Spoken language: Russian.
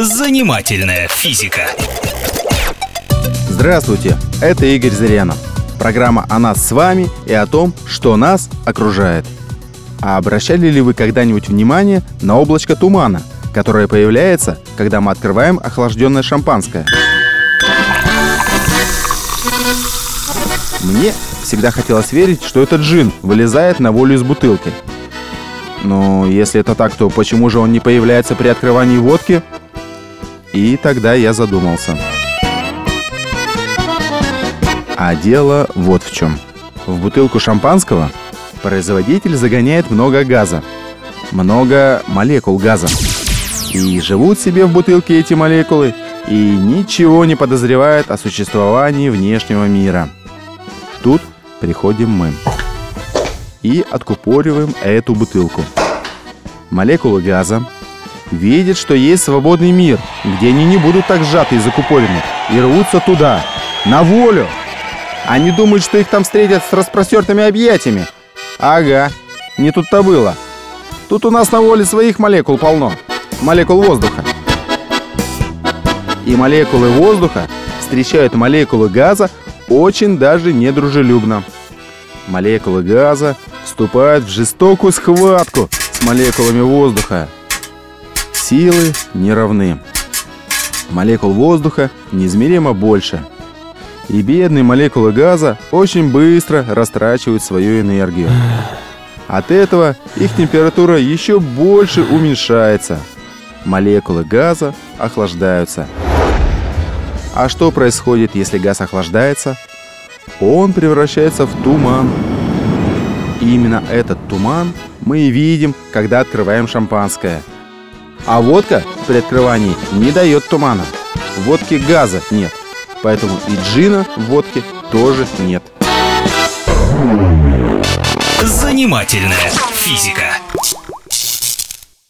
Занимательная физика. Здравствуйте, это Игорь Зырянов. Программа о нас с вами и о том, что нас окружает. А обращали ли вы когда-нибудь внимание на облачко тумана, которое появляется, когда мы открываем охлажденное шампанское? Мне всегда хотелось верить, что этот джин вылезает на волю из бутылки. Но если это так, то почему же он не появляется при открывании водки? И тогда я задумался. А дело вот в чем. В бутылку шампанского производитель загоняет много газа, много молекул газа. И живут себе в бутылке эти молекулы и ничего не подозревают о существовании внешнего мира. Тут приходим мы и откупориваем эту бутылку. Молекулы газа видят, что есть свободный мир, где они не будут так сжаты и закупорены, и рвутся туда, на волю. Они думают, что их там встретят с распростертыми объятиями. Ага, не тут-то было. Тут у нас на воле своих молекул полно. Молекул воздуха. И молекулы воздуха встречают молекулы газа очень даже недружелюбно. Молекулы газа вступают в жестокую схватку с молекулами воздуха. Силы не равны. Молекул воздуха неизмеримо больше. И бедные молекулы газа очень быстро растрачивают свою энергию. От этого их температура еще больше уменьшается. Молекулы газа охлаждаются. А что происходит, если газ охлаждается? Он превращается в туман. И именно этот туман мы и видим, когда открываем шампанское. А водка при открывании не дает тумана. В водке газа нет. Поэтому и джина в водке тоже нет. Занимательная физика.